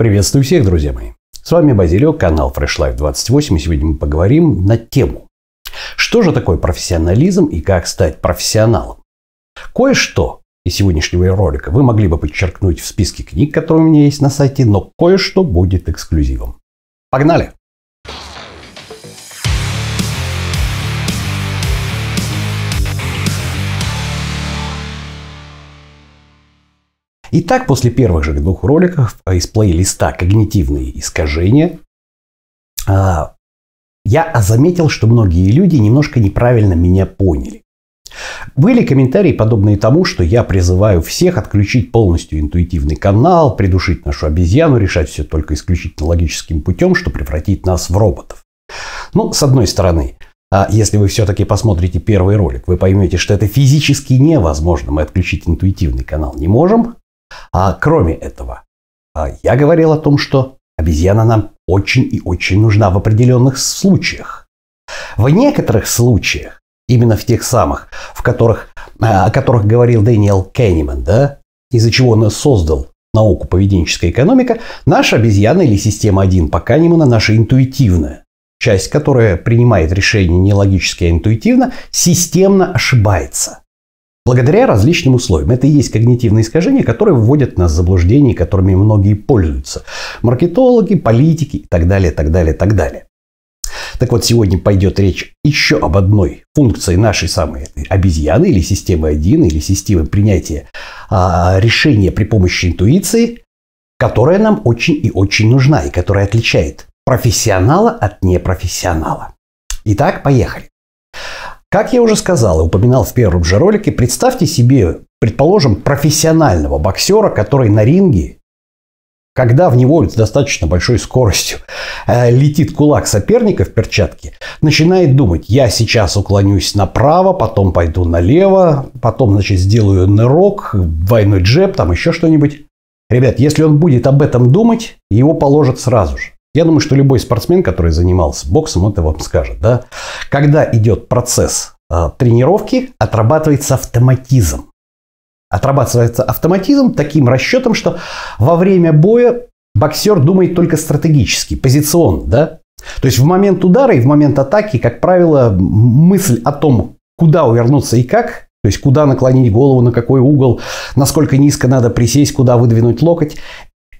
Приветствую всех, друзья мои. С вами Базилио, канал Fresh Life 28. И сегодня мы поговорим на тему. Что же такое профессионализм и как стать профессионалом? Кое-что из сегодняшнего ролика вы могли бы подчеркнуть в списке книг, которые у меня есть на сайте, но кое-что будет эксклюзивом. Погнали! Итак, после первых же двух роликов из плейлиста «Когнитивные искажения» а, я заметил, что многие люди немножко неправильно меня поняли. Были комментарии, подобные тому, что я призываю всех отключить полностью интуитивный канал, придушить нашу обезьяну, решать все только исключительно логическим путем, что превратит нас в роботов. Ну, с одной стороны, а если вы все-таки посмотрите первый ролик, вы поймете, что это физически невозможно. Мы отключить интуитивный канал не можем. А кроме этого, а, я говорил о том, что обезьяна нам очень и очень нужна в определенных случаях. В некоторых случаях, именно в тех самых, в которых, а, о которых говорил Дэниел Кенниман, да, из-за чего он создал науку поведенческая экономика, наша обезьяна или система 1 по Канемана, наша интуитивная часть, которая принимает решение не логически, а интуитивно, системно ошибается. Благодаря различным условиям. Это и есть когнитивные искажения, которые вводят нас в заблуждение, которыми многие пользуются. Маркетологи, политики и так далее, так далее, так далее. Так вот, сегодня пойдет речь еще об одной функции нашей самой обезьяны или системы 1, или системы принятия а, решения при помощи интуиции, которая нам очень и очень нужна, и которая отличает профессионала от непрофессионала. Итак, поехали. Как я уже сказал и упоминал в первом же ролике, представьте себе, предположим, профессионального боксера, который на ринге, когда в него с достаточно большой скоростью э, летит кулак соперника в перчатке, начинает думать, я сейчас уклонюсь направо, потом пойду налево, потом, значит, сделаю нырок, двойной джеб, там еще что-нибудь. Ребят, если он будет об этом думать, его положат сразу же. Я думаю, что любой спортсмен, который занимался боксом, это вам скажет. Да? Когда идет процесс э, тренировки, отрабатывается автоматизм. Отрабатывается автоматизм таким расчетом, что во время боя боксер думает только стратегически, позиционно. Да? То есть в момент удара и в момент атаки, как правило, мысль о том, куда увернуться и как, то есть куда наклонить голову, на какой угол, насколько низко надо присесть, куда выдвинуть локоть,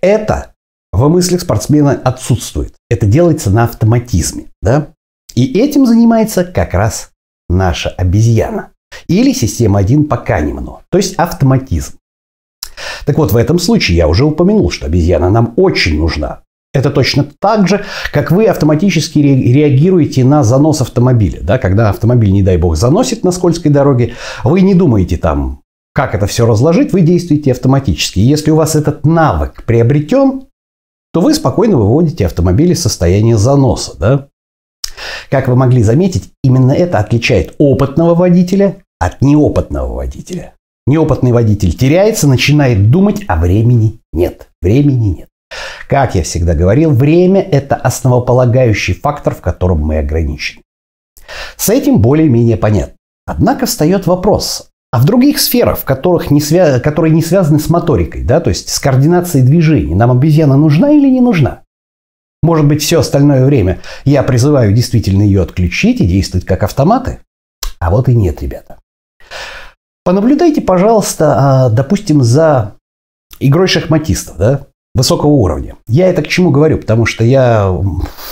это в мыслях спортсмена отсутствует. Это делается на автоматизме. Да? И этим занимается как раз наша обезьяна. Или система 1 по Канеману, то есть автоматизм. Так вот, в этом случае я уже упомянул, что обезьяна нам очень нужна. Это точно так же, как вы автоматически реагируете на занос автомобиля. Да? Когда автомобиль, не дай бог, заносит на скользкой дороге, вы не думаете там, как это все разложить, вы действуете автоматически. И если у вас этот навык приобретен, то вы спокойно выводите автомобиль из состояния заноса. Да? Как вы могли заметить, именно это отличает опытного водителя от неопытного водителя. Неопытный водитель теряется, начинает думать, а времени нет. Времени нет. Как я всегда говорил, время – это основополагающий фактор, в котором мы ограничены. С этим более-менее понятно. Однако встает вопрос, а в других сферах, в которых не свя... которые не связаны с моторикой, да, то есть с координацией движений, нам обезьяна нужна или не нужна? Может быть, все остальное время я призываю действительно ее отключить и действовать как автоматы? А вот и нет, ребята. Понаблюдайте, пожалуйста, а, допустим, за игрой шахматистов, да? Высокого уровня. Я это к чему говорю? Потому что я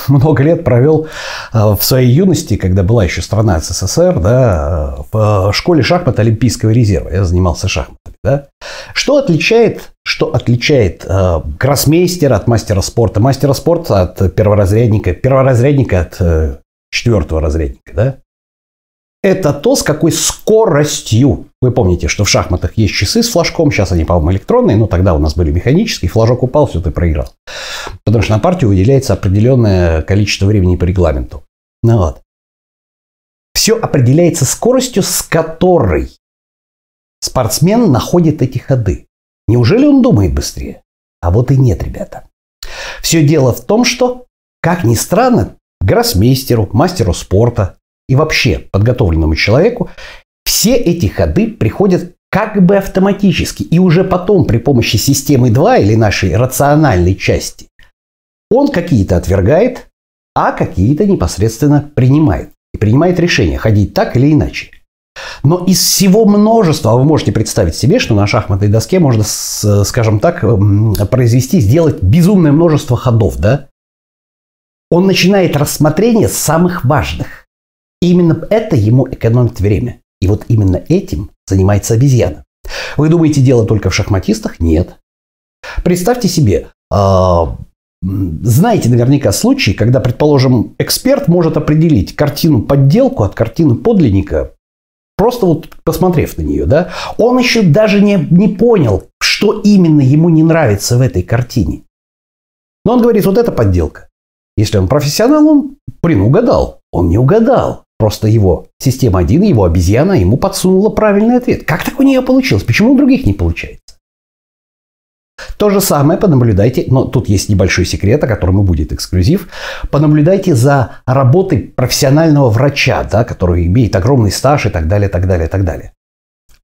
много лет провел э, в своей юности, когда была еще страна СССР, да, в школе шахмат Олимпийского резерва. Я занимался шахматами. Да. Что отличает, что отличает э, гроссмейстера от мастера спорта, мастера спорта от перворазрядника, перворазрядника от э, четвертого разрядника? Да? Это то, с какой скоростью. Вы помните, что в шахматах есть часы с флажком, сейчас они, по-моему, электронные, но тогда у нас были механические, флажок упал, все, ты проиграл. Потому что на партию выделяется определенное количество времени по регламенту. Ну вот. Все определяется скоростью, с которой спортсмен находит эти ходы. Неужели он думает быстрее? А вот и нет, ребята. Все дело в том, что, как ни странно, гроссмейстеру, мастеру спорта, и вообще подготовленному человеку, все эти ходы приходят как бы автоматически и уже потом при помощи системы 2 или нашей рациональной части он какие-то отвергает, а какие-то непосредственно принимает. И принимает решение, ходить так или иначе. Но из всего множества, вы можете представить себе, что на шахматной доске можно, скажем так, произвести, сделать безумное множество ходов, да? Он начинает рассмотрение самых важных. И именно это ему экономит время. И вот именно этим занимается обезьяна. Вы думаете, дело только в шахматистах? Нет. Представьте себе, а, знаете наверняка случаи, когда, предположим, эксперт может определить картину подделку от картины подлинника, просто вот посмотрев на нее, да, он еще даже не, не понял, что именно ему не нравится в этой картине. Но он говорит, вот это подделка. Если он профессионал, он, блин, угадал. Он не угадал. Просто его система 1, его обезьяна ему подсунула правильный ответ. Как так у нее получилось? Почему у других не получается? То же самое понаблюдайте, но тут есть небольшой секрет, о котором и будет эксклюзив. Понаблюдайте за работой профессионального врача, да, который имеет огромный стаж и так далее, так далее, так далее.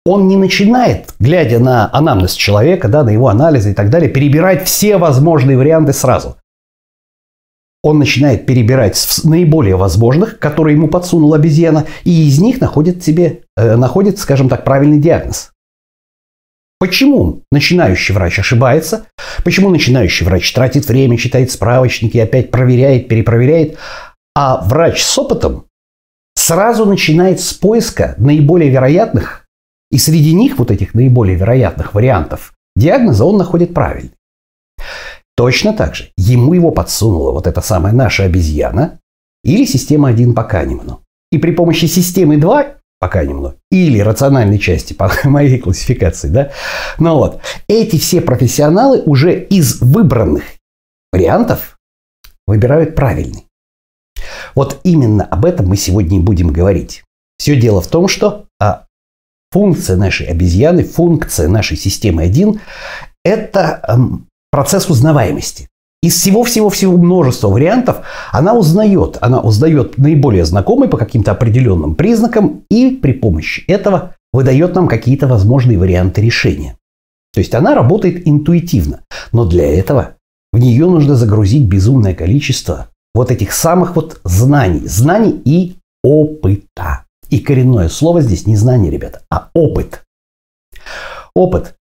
Он не начинает, глядя на анамнез человека, да, на его анализы и так далее, перебирать все возможные варианты сразу он начинает перебирать наиболее возможных, которые ему подсунула обезьяна, и из них находит себе, э, находит, скажем так, правильный диагноз. Почему начинающий врач ошибается? Почему начинающий врач тратит время, читает справочники, опять проверяет, перепроверяет, а врач с опытом сразу начинает с поиска наиболее вероятных, и среди них вот этих наиболее вероятных вариантов диагноза он находит правильный. Точно так же ему его подсунула вот эта самая наша обезьяна или система 1 по Канеману. И при помощи системы 2 по Канеману или рациональной части по моей классификации, да, ну вот, эти все профессионалы уже из выбранных вариантов выбирают правильный. Вот именно об этом мы сегодня и будем говорить. Все дело в том, что а, функция нашей обезьяны, функция нашей системы 1 – это процесс узнаваемости. Из всего-всего-всего множества вариантов она узнает, она узнает наиболее знакомый по каким-то определенным признакам и при помощи этого выдает нам какие-то возможные варианты решения. То есть она работает интуитивно, но для этого в нее нужно загрузить безумное количество вот этих самых вот знаний, знаний и опыта. И коренное слово здесь не знание, ребята, а опыт. Опыт.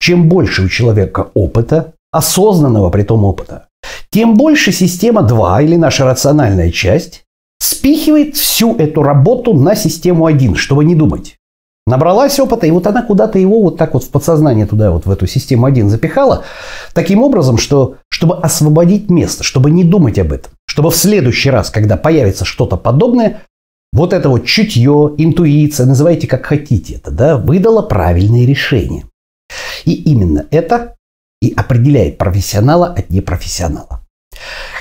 Чем больше у человека опыта, осознанного при том опыта, тем больше система 2 или наша рациональная часть спихивает всю эту работу на систему 1, чтобы не думать. Набралась опыта, и вот она куда-то его вот так вот в подсознание туда, вот в эту систему 1 запихала, таким образом, что, чтобы освободить место, чтобы не думать об этом, чтобы в следующий раз, когда появится что-то подобное, вот это вот чутье, интуиция, называйте как хотите это, да, выдало правильное решение. И именно это и определяет профессионала от непрофессионала.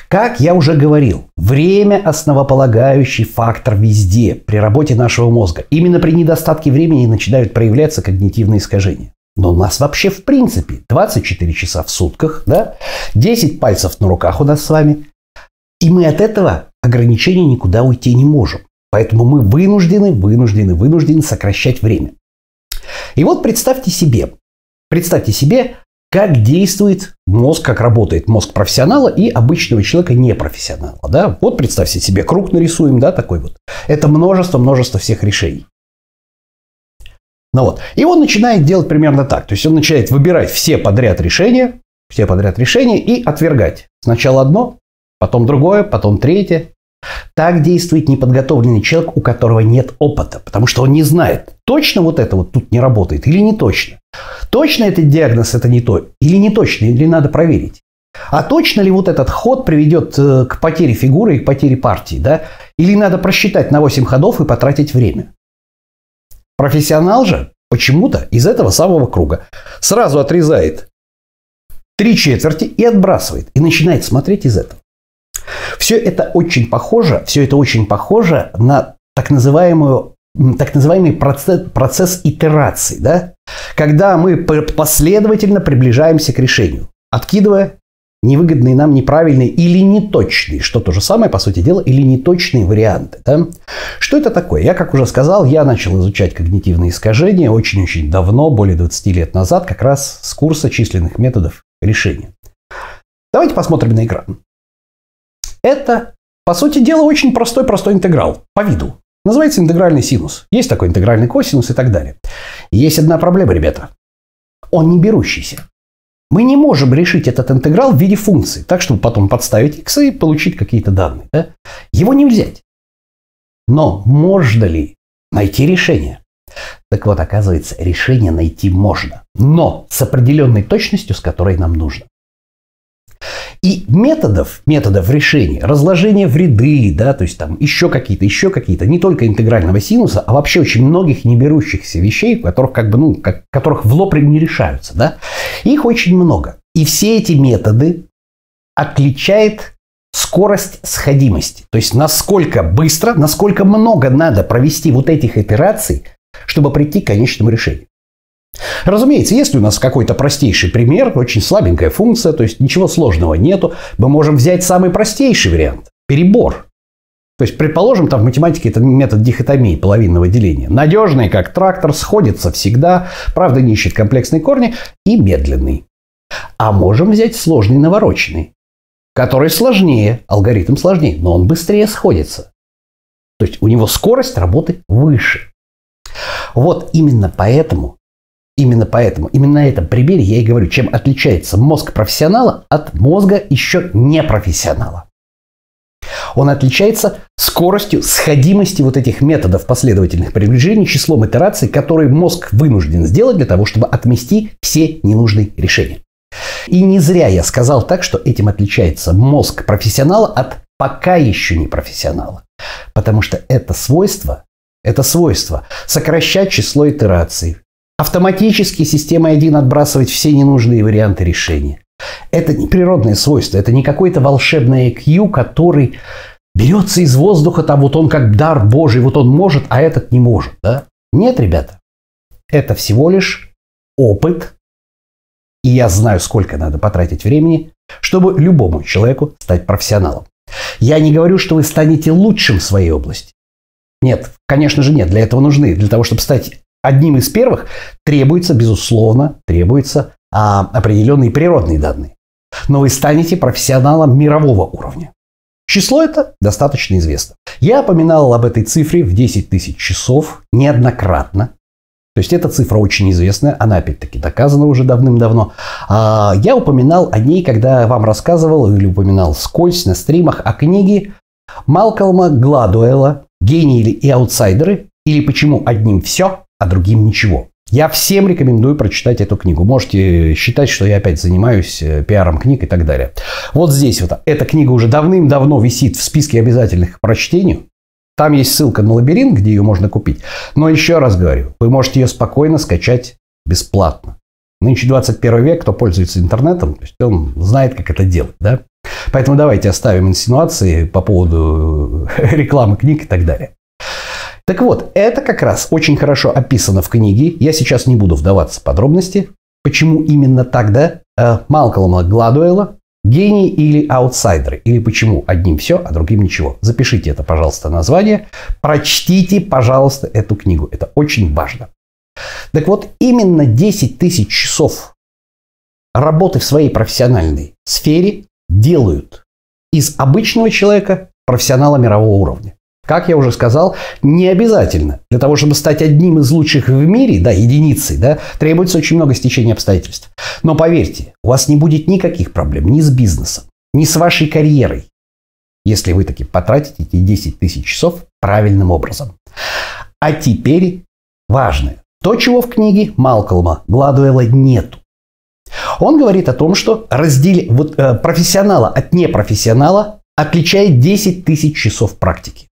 Как я уже говорил, время – основополагающий фактор везде при работе нашего мозга. Именно при недостатке времени начинают проявляться когнитивные искажения. Но у нас вообще в принципе 24 часа в сутках, да? 10 пальцев на руках у нас с вами. И мы от этого ограничения никуда уйти не можем. Поэтому мы вынуждены, вынуждены, вынуждены сокращать время. И вот представьте себе, представьте себе как действует мозг, как работает мозг профессионала и обычного человека непрофессионала. Да? Вот представьте себе, круг нарисуем, да, такой вот. Это множество-множество всех решений. Ну вот. И он начинает делать примерно так. То есть он начинает выбирать все подряд решения, все подряд решения и отвергать. Сначала одно, потом другое, потом третье. Так действует неподготовленный человек, у которого нет опыта, потому что он не знает, точно вот это вот тут не работает или не точно. Точно этот диагноз это не то, или не точно, или надо проверить. А точно ли вот этот ход приведет э, к потере фигуры и к потере партии, да? Или надо просчитать на 8 ходов и потратить время? Профессионал же почему-то из этого самого круга сразу отрезает три четверти и отбрасывает, и начинает смотреть из этого. Все это очень похоже, все это очень похоже на так называемую так называемый процесс, процесс итерации, да? когда мы последовательно приближаемся к решению, откидывая невыгодные нам, неправильные или неточные, что то же самое, по сути дела, или неточные варианты. Да? Что это такое? Я, как уже сказал, я начал изучать когнитивные искажения очень-очень давно, более 20 лет назад, как раз с курса численных методов решения. Давайте посмотрим на экран. Это, по сути дела, очень простой-простой интеграл по виду. Называется интегральный синус. Есть такой интегральный косинус и так далее. Есть одна проблема, ребята. Он не берущийся. Мы не можем решить этот интеграл в виде функции, так, чтобы потом подставить x и получить какие-то данные. Да? Его не взять. Но можно ли найти решение? Так вот, оказывается, решение найти можно, но с определенной точностью, с которой нам нужно. И методов, методов решения, разложения в ряды, да, то есть там еще какие-то, еще какие-то, не только интегрального синуса, а вообще очень многих не берущихся вещей, которых как бы, ну, как, которых в лоб не решаются, да, их очень много. И все эти методы отличает скорость сходимости. То есть насколько быстро, насколько много надо провести вот этих операций, чтобы прийти к конечному решению. Разумеется, если у нас какой-то простейший пример, очень слабенькая функция, то есть ничего сложного нету, мы можем взять самый простейший вариант – перебор. То есть, предположим, там в математике это метод дихотомии, половинного деления. Надежный, как трактор, сходится всегда, правда не ищет комплексные корни, и медленный. А можем взять сложный навороченный, который сложнее, алгоритм сложнее, но он быстрее сходится. То есть у него скорость работы выше. Вот именно поэтому Именно поэтому, именно на этом примере я и говорю, чем отличается мозг профессионала от мозга еще не профессионала. Он отличается скоростью сходимости вот этих методов последовательных приближений, числом итераций, которые мозг вынужден сделать для того, чтобы отмести все ненужные решения. И не зря я сказал так, что этим отличается мозг профессионала от пока еще не профессионала. Потому что это свойство, это свойство сокращать число итераций, автоматически системой 1 отбрасывать все ненужные варианты решения. Это не природное свойство, это не какой-то волшебный IQ, который берется из воздуха, там вот он как дар Божий, вот он может, а этот не может. Да? Нет, ребята, это всего лишь опыт, и я знаю, сколько надо потратить времени, чтобы любому человеку стать профессионалом. Я не говорю, что вы станете лучшим в своей области. Нет, конечно же нет. Для этого нужны, для того, чтобы стать одним из первых требуется, безусловно, требуется а, определенные природные данные. Но вы станете профессионалом мирового уровня. Число это достаточно известно. Я упоминал об этой цифре в 10 тысяч часов неоднократно. То есть эта цифра очень известная, она опять-таки доказана уже давным-давно. А, я упоминал о ней, когда вам рассказывал или упоминал скользь на стримах о книге Малкольма Гладуэлла «Гении и аутсайдеры» или «Почему одним все, а другим ничего. Я всем рекомендую прочитать эту книгу. Можете считать, что я опять занимаюсь э, пиаром книг и так далее. Вот здесь вот эта книга уже давным-давно висит в списке обязательных к прочтению. Там есть ссылка на лабиринт, где ее можно купить. Но еще раз говорю, вы можете ее спокойно скачать бесплатно. Нынче 21 век, кто пользуется интернетом, то есть он знает, как это делать. Да? Поэтому давайте оставим инсинуации по поводу рекламы книг и так далее. Так вот, это как раз очень хорошо описано в книге. Я сейчас не буду вдаваться в подробности, почему именно тогда э, Малкольма Гладуэлла гений или аутсайдеры, или почему одним все, а другим ничего. Запишите это, пожалуйста, название. Прочтите, пожалуйста, эту книгу. Это очень важно. Так вот, именно 10 тысяч часов работы в своей профессиональной сфере делают из обычного человека профессионала мирового уровня. Как я уже сказал, не обязательно. Для того, чтобы стать одним из лучших в мире, да, единицей, да, требуется очень много стечения обстоятельств. Но поверьте, у вас не будет никаких проблем ни с бизнесом, ни с вашей карьерой, если вы таки потратите эти 10 тысяч часов правильным образом. А теперь важное. То, чего в книге Малкольма Гладуэлла нету. Он говорит о том, что раздели, вот, э, профессионала от непрофессионала отличает 10 тысяч часов практики.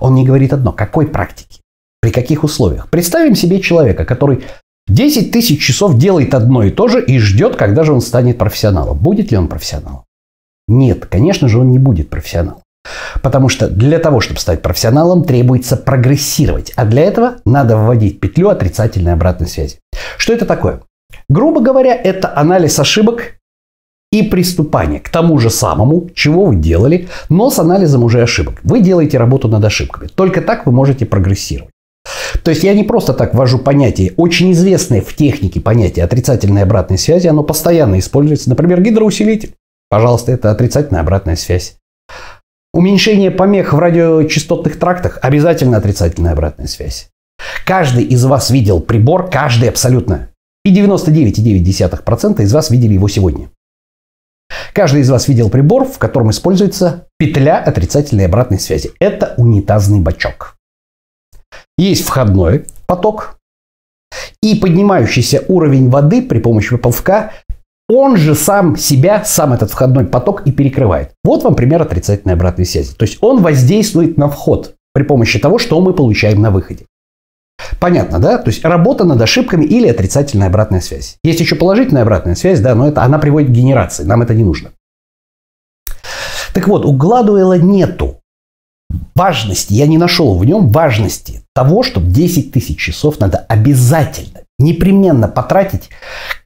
Он не говорит одно. Какой практики? При каких условиях? Представим себе человека, который 10 тысяч часов делает одно и то же и ждет, когда же он станет профессионалом. Будет ли он профессионалом? Нет, конечно же, он не будет профессионалом. Потому что для того, чтобы стать профессионалом, требуется прогрессировать. А для этого надо вводить петлю отрицательной обратной связи. Что это такое? Грубо говоря, это анализ ошибок и приступание к тому же самому, чего вы делали, но с анализом уже ошибок. Вы делаете работу над ошибками. Только так вы можете прогрессировать. То есть я не просто так ввожу понятие, очень известное в технике понятие отрицательной обратной связи, оно постоянно используется. Например, гидроусилитель. Пожалуйста, это отрицательная обратная связь. Уменьшение помех в радиочастотных трактах – обязательно отрицательная обратная связь. Каждый из вас видел прибор, каждый абсолютно. И 99,9% из вас видели его сегодня. Каждый из вас видел прибор, в котором используется петля отрицательной обратной связи. Это унитазный бачок. Есть входной поток и поднимающийся уровень воды при помощи выползка, он же сам себя, сам этот входной поток и перекрывает. Вот вам пример отрицательной обратной связи. То есть он воздействует на вход при помощи того, что мы получаем на выходе. Понятно, да? То есть работа над ошибками или отрицательная обратная связь. Есть еще положительная обратная связь, да, но это, она приводит к генерации. Нам это не нужно. Так вот, у Гладуэлла нету важности, я не нашел в нем важности того, что 10 тысяч часов надо обязательно, непременно потратить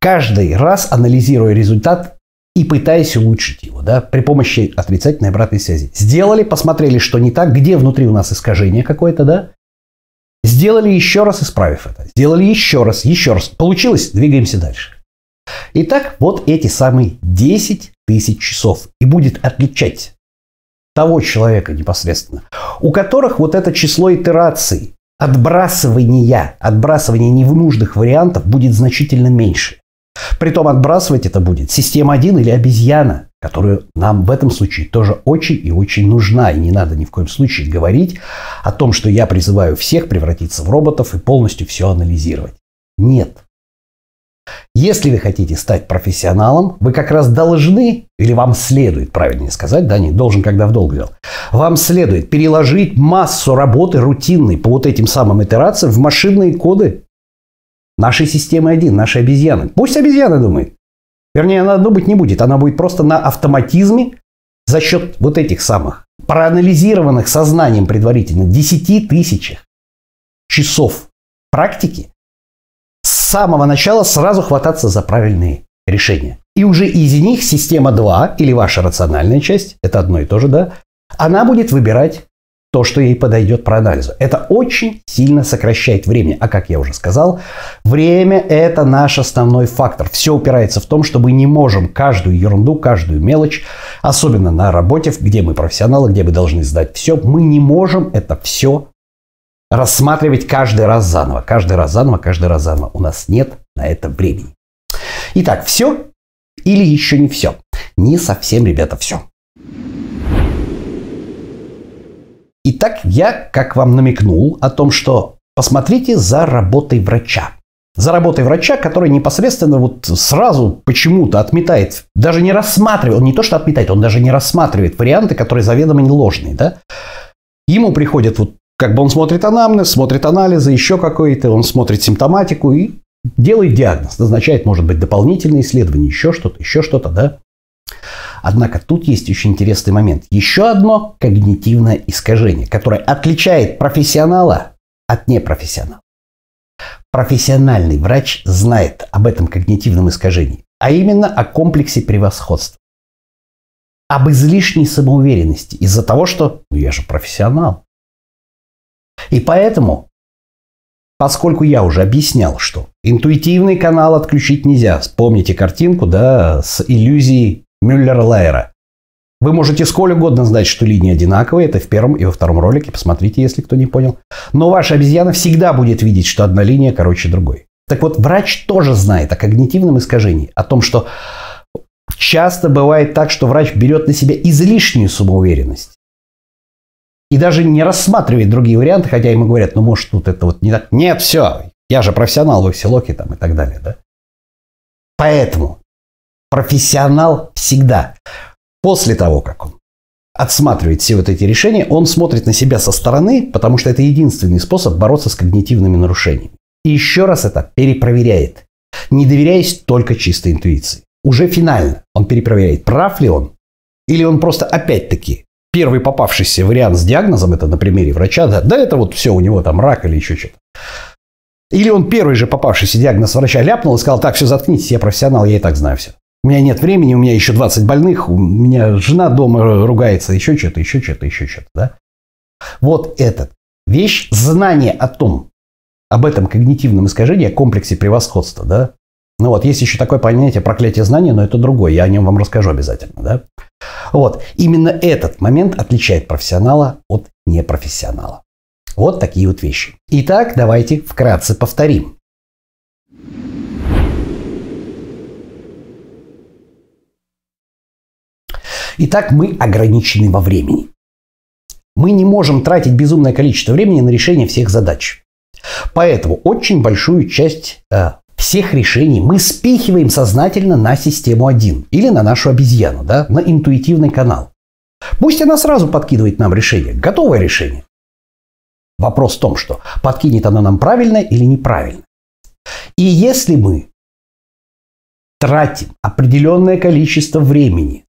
каждый раз, анализируя результат и пытаясь улучшить его да, при помощи отрицательной обратной связи. Сделали, посмотрели, что не так, где внутри у нас искажение какое-то, да, Сделали еще раз, исправив это. Сделали еще раз, еще раз. Получилось? Двигаемся дальше. Итак, вот эти самые 10 тысяч часов. И будет отличать того человека непосредственно, у которых вот это число итераций, отбрасывания, отбрасывания невнужных вариантов будет значительно меньше. Притом отбрасывать это будет система 1 или обезьяна, которую нам в этом случае тоже очень и очень нужна. И не надо ни в коем случае говорить о том, что я призываю всех превратиться в роботов и полностью все анализировать. Нет. Если вы хотите стать профессионалом, вы как раз должны, или вам следует, правильнее сказать, да, не должен, когда в долг взял, вам следует переложить массу работы рутинной по вот этим самым итерациям в машинные коды нашей системы один, нашей обезьяны. Пусть обезьяна думает. Вернее, она думать не будет. Она будет просто на автоматизме за счет вот этих самых проанализированных сознанием предварительно 10 тысячах часов практики с самого начала сразу хвататься за правильные решения. И уже из них система 2 или ваша рациональная часть, это одно и то же, да, она будет выбирать то, что ей подойдет по анализу. Это очень сильно сокращает время. А как я уже сказал, время – это наш основной фактор. Все упирается в том, что мы не можем каждую ерунду, каждую мелочь, особенно на работе, где мы профессионалы, где мы должны сдать все, мы не можем это все рассматривать каждый раз заново. Каждый раз заново, каждый раз заново. У нас нет на это времени. Итак, все или еще не все? Не совсем, ребята, все. Итак, я, как вам намекнул, о том, что посмотрите за работой врача. За работой врача, который непосредственно вот сразу почему-то отметает, даже не рассматривает, он не то что отметает, он даже не рассматривает варианты, которые заведомо не ложные. Да? Ему приходит вот как бы он смотрит анамнез, смотрит анализы, еще какой-то, он смотрит симптоматику и делает диагноз, назначает, может быть, дополнительные исследования, еще что-то, еще что-то, да. Однако тут есть очень интересный момент. Еще одно когнитивное искажение, которое отличает профессионала от непрофессионала. Профессиональный врач знает об этом когнитивном искажении, а именно о комплексе превосходства. Об излишней самоуверенности из-за того, что ну, я же профессионал. И поэтому, поскольку я уже объяснял, что интуитивный канал отключить нельзя, вспомните картинку да, с иллюзией Мюллер-Лайера. Вы можете сколь угодно знать, что линии одинаковые. Это в первом и во втором ролике. Посмотрите, если кто не понял. Но ваша обезьяна всегда будет видеть, что одна линия короче другой. Так вот, врач тоже знает о когнитивном искажении. О том, что часто бывает так, что врач берет на себя излишнюю самоуверенность. И даже не рассматривает другие варианты, хотя ему говорят, ну может тут это вот не так. Нет, все, я же профессионал, вы все локи там и так далее. Да? Поэтому профессионал всегда. После того, как он отсматривает все вот эти решения, он смотрит на себя со стороны, потому что это единственный способ бороться с когнитивными нарушениями. И еще раз это перепроверяет, не доверяясь только чистой интуиции. Уже финально он перепроверяет, прав ли он, или он просто опять-таки первый попавшийся вариант с диагнозом, это на примере врача, да, да это вот все, у него там рак или еще что-то. Или он первый же попавшийся диагноз врача ляпнул и сказал, так, все, заткнитесь, я профессионал, я и так знаю все. У меня нет времени, у меня еще 20 больных, у меня жена дома ругается, еще что-то, еще что-то, еще что-то, да? Вот этот вещь, знание о том, об этом когнитивном искажении, о комплексе превосходства, да? Ну вот, есть еще такое понятие проклятие знания, но это другое, я о нем вам расскажу обязательно, да? Вот, именно этот момент отличает профессионала от непрофессионала. Вот такие вот вещи. Итак, давайте вкратце повторим. Итак, мы ограничены во времени. Мы не можем тратить безумное количество времени на решение всех задач. Поэтому очень большую часть э, всех решений мы спихиваем сознательно на систему 1 или на нашу обезьяну, да, на интуитивный канал. Пусть она сразу подкидывает нам решение, готовое решение. Вопрос в том, что подкинет она нам правильно или неправильно. И если мы тратим определенное количество времени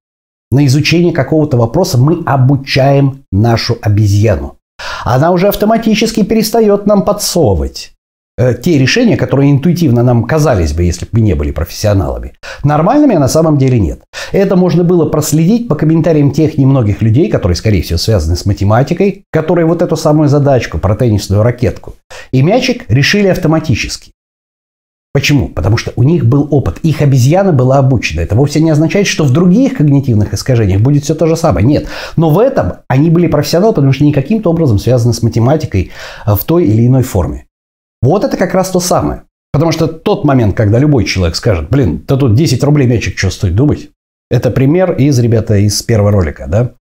на изучение какого-то вопроса, мы обучаем нашу обезьяну. Она уже автоматически перестает нам подсовывать э, те решения, которые интуитивно нам казались бы, если бы мы не были профессионалами. Нормальными, а на самом деле нет. Это можно было проследить по комментариям тех немногих людей, которые, скорее всего, связаны с математикой, которые вот эту самую задачку про теннисную ракетку и мячик решили автоматически. Почему? Потому что у них был опыт, их обезьяна была обучена. Это вовсе не означает, что в других когнитивных искажениях будет все то же самое. Нет. Но в этом они были профессионалы, потому что они каким-то образом связаны с математикой в той или иной форме. Вот это как раз то самое. Потому что тот момент, когда любой человек скажет, блин, да тут 10 рублей мячик, что стоит думать? Это пример из, ребята, из первого ролика, да?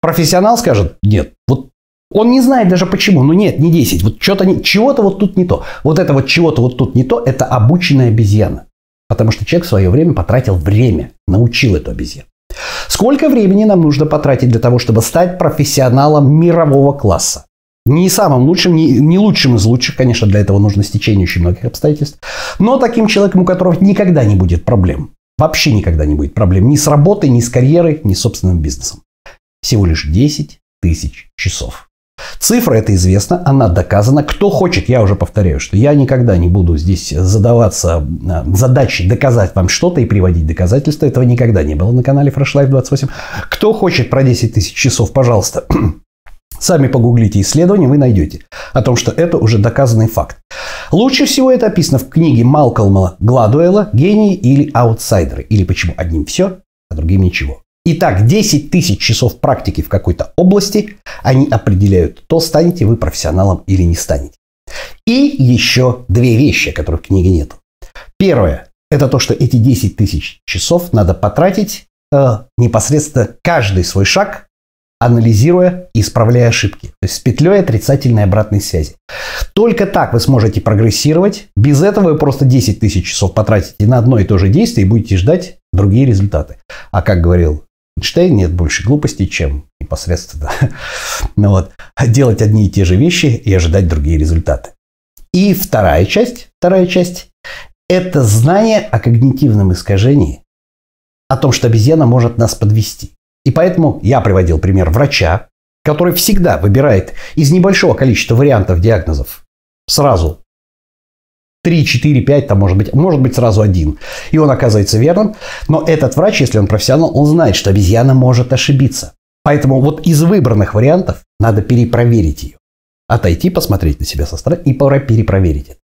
Профессионал скажет, нет, вот он не знает даже почему. Ну нет, не 10. Вот не, чего-то вот тут не то. Вот это вот чего-то вот тут не то, это обученная обезьяна. Потому что человек в свое время потратил время, научил эту обезьяну. Сколько времени нам нужно потратить для того, чтобы стать профессионалом мирового класса? Не самым лучшим, не, не лучшим из лучших, конечно, для этого нужно стечение очень многих обстоятельств, но таким человеком, у которого никогда не будет проблем. Вообще никогда не будет проблем ни с работой, ни с карьерой, ни с собственным бизнесом. Всего лишь 10 тысяч часов. Цифра это известна, она доказана. Кто хочет, я уже повторяю, что я никогда не буду здесь задаваться э, задачей доказать вам что-то и приводить доказательства. Этого никогда не было на канале Fresh Life 28. Кто хочет про 10 тысяч часов, пожалуйста, Сами погуглите исследования, вы найдете о том, что это уже доказанный факт. Лучше всего это описано в книге Малкольма Гладуэлла «Гении или аутсайдеры» или «Почему одним все, а другим ничего». Итак, 10 тысяч часов практики в какой-то области, они определяют, то станете вы профессионалом или не станете. И еще две вещи, которых в книге нет. Первое – это то, что эти 10 тысяч часов надо потратить э, непосредственно каждый свой шаг, анализируя и исправляя ошибки. То есть с петлей отрицательной обратной связи. Только так вы сможете прогрессировать. Без этого вы просто 10 тысяч часов потратите на одно и то же действие и будете ждать другие результаты. А как говорил Эйнштейн нет больше глупости, чем непосредственно ну вот, делать одни и те же вещи и ожидать другие результаты. И вторая часть, вторая часть – это знание о когнитивном искажении, о том, что обезьяна может нас подвести. И поэтому я приводил пример врача, который всегда выбирает из небольшого количества вариантов диагнозов сразу 3, 4, 5, там может быть, может быть сразу один. И он оказывается верным. Но этот врач, если он профессионал, он знает, что обезьяна может ошибиться. Поэтому вот из выбранных вариантов надо перепроверить ее. Отойти, посмотреть на себя со стороны и пора перепроверить это.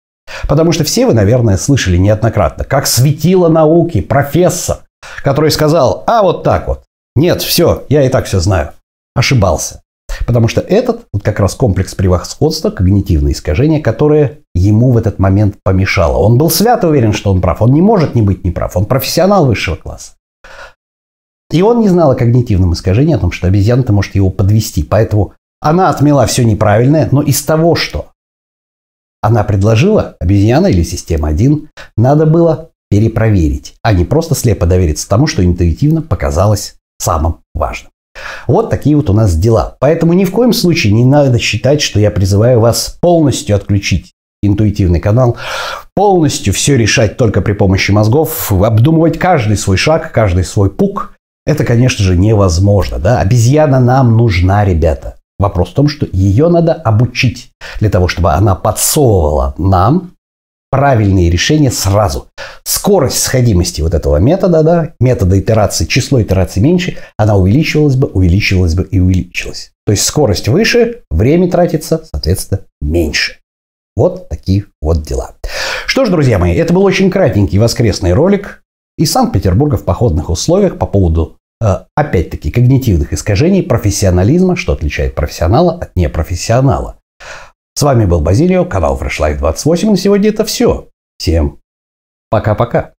Потому что все вы, наверное, слышали неоднократно, как светило науки профессор, который сказал, а вот так вот. Нет, все, я и так все знаю. Ошибался. Потому что этот вот как раз комплекс превосходства, когнитивное искажение, которое ему в этот момент помешало. Он был свято уверен, что он прав. Он не может не быть неправ. Он профессионал высшего класса. И он не знал о когнитивном искажении, о том, что обезьяна-то может его подвести. Поэтому она отмела все неправильное, но из того, что она предложила, обезьяна или система 1, надо было перепроверить, а не просто слепо довериться тому, что интуитивно показалось самым важным. Вот такие вот у нас дела. Поэтому ни в коем случае не надо считать, что я призываю вас полностью отключить интуитивный канал, полностью все решать только при помощи мозгов, обдумывать каждый свой шаг, каждый свой пук. Это, конечно же, невозможно. Да? Обезьяна нам нужна, ребята. Вопрос в том, что ее надо обучить для того, чтобы она подсовывала нам правильные решения сразу. Скорость сходимости вот этого метода, да, метода итерации, число итераций меньше, она увеличивалась бы, увеличивалась бы и увеличилась. То есть скорость выше, время тратится, соответственно, меньше. Вот такие вот дела. Что ж, друзья мои, это был очень кратенький воскресный ролик из Санкт-Петербурга в походных условиях по поводу, э, опять-таки, когнитивных искажений, профессионализма, что отличает профессионала от непрофессионала. С вами был Базилио, канал Fresh Life 28. На сегодня это все. Всем пока-пока.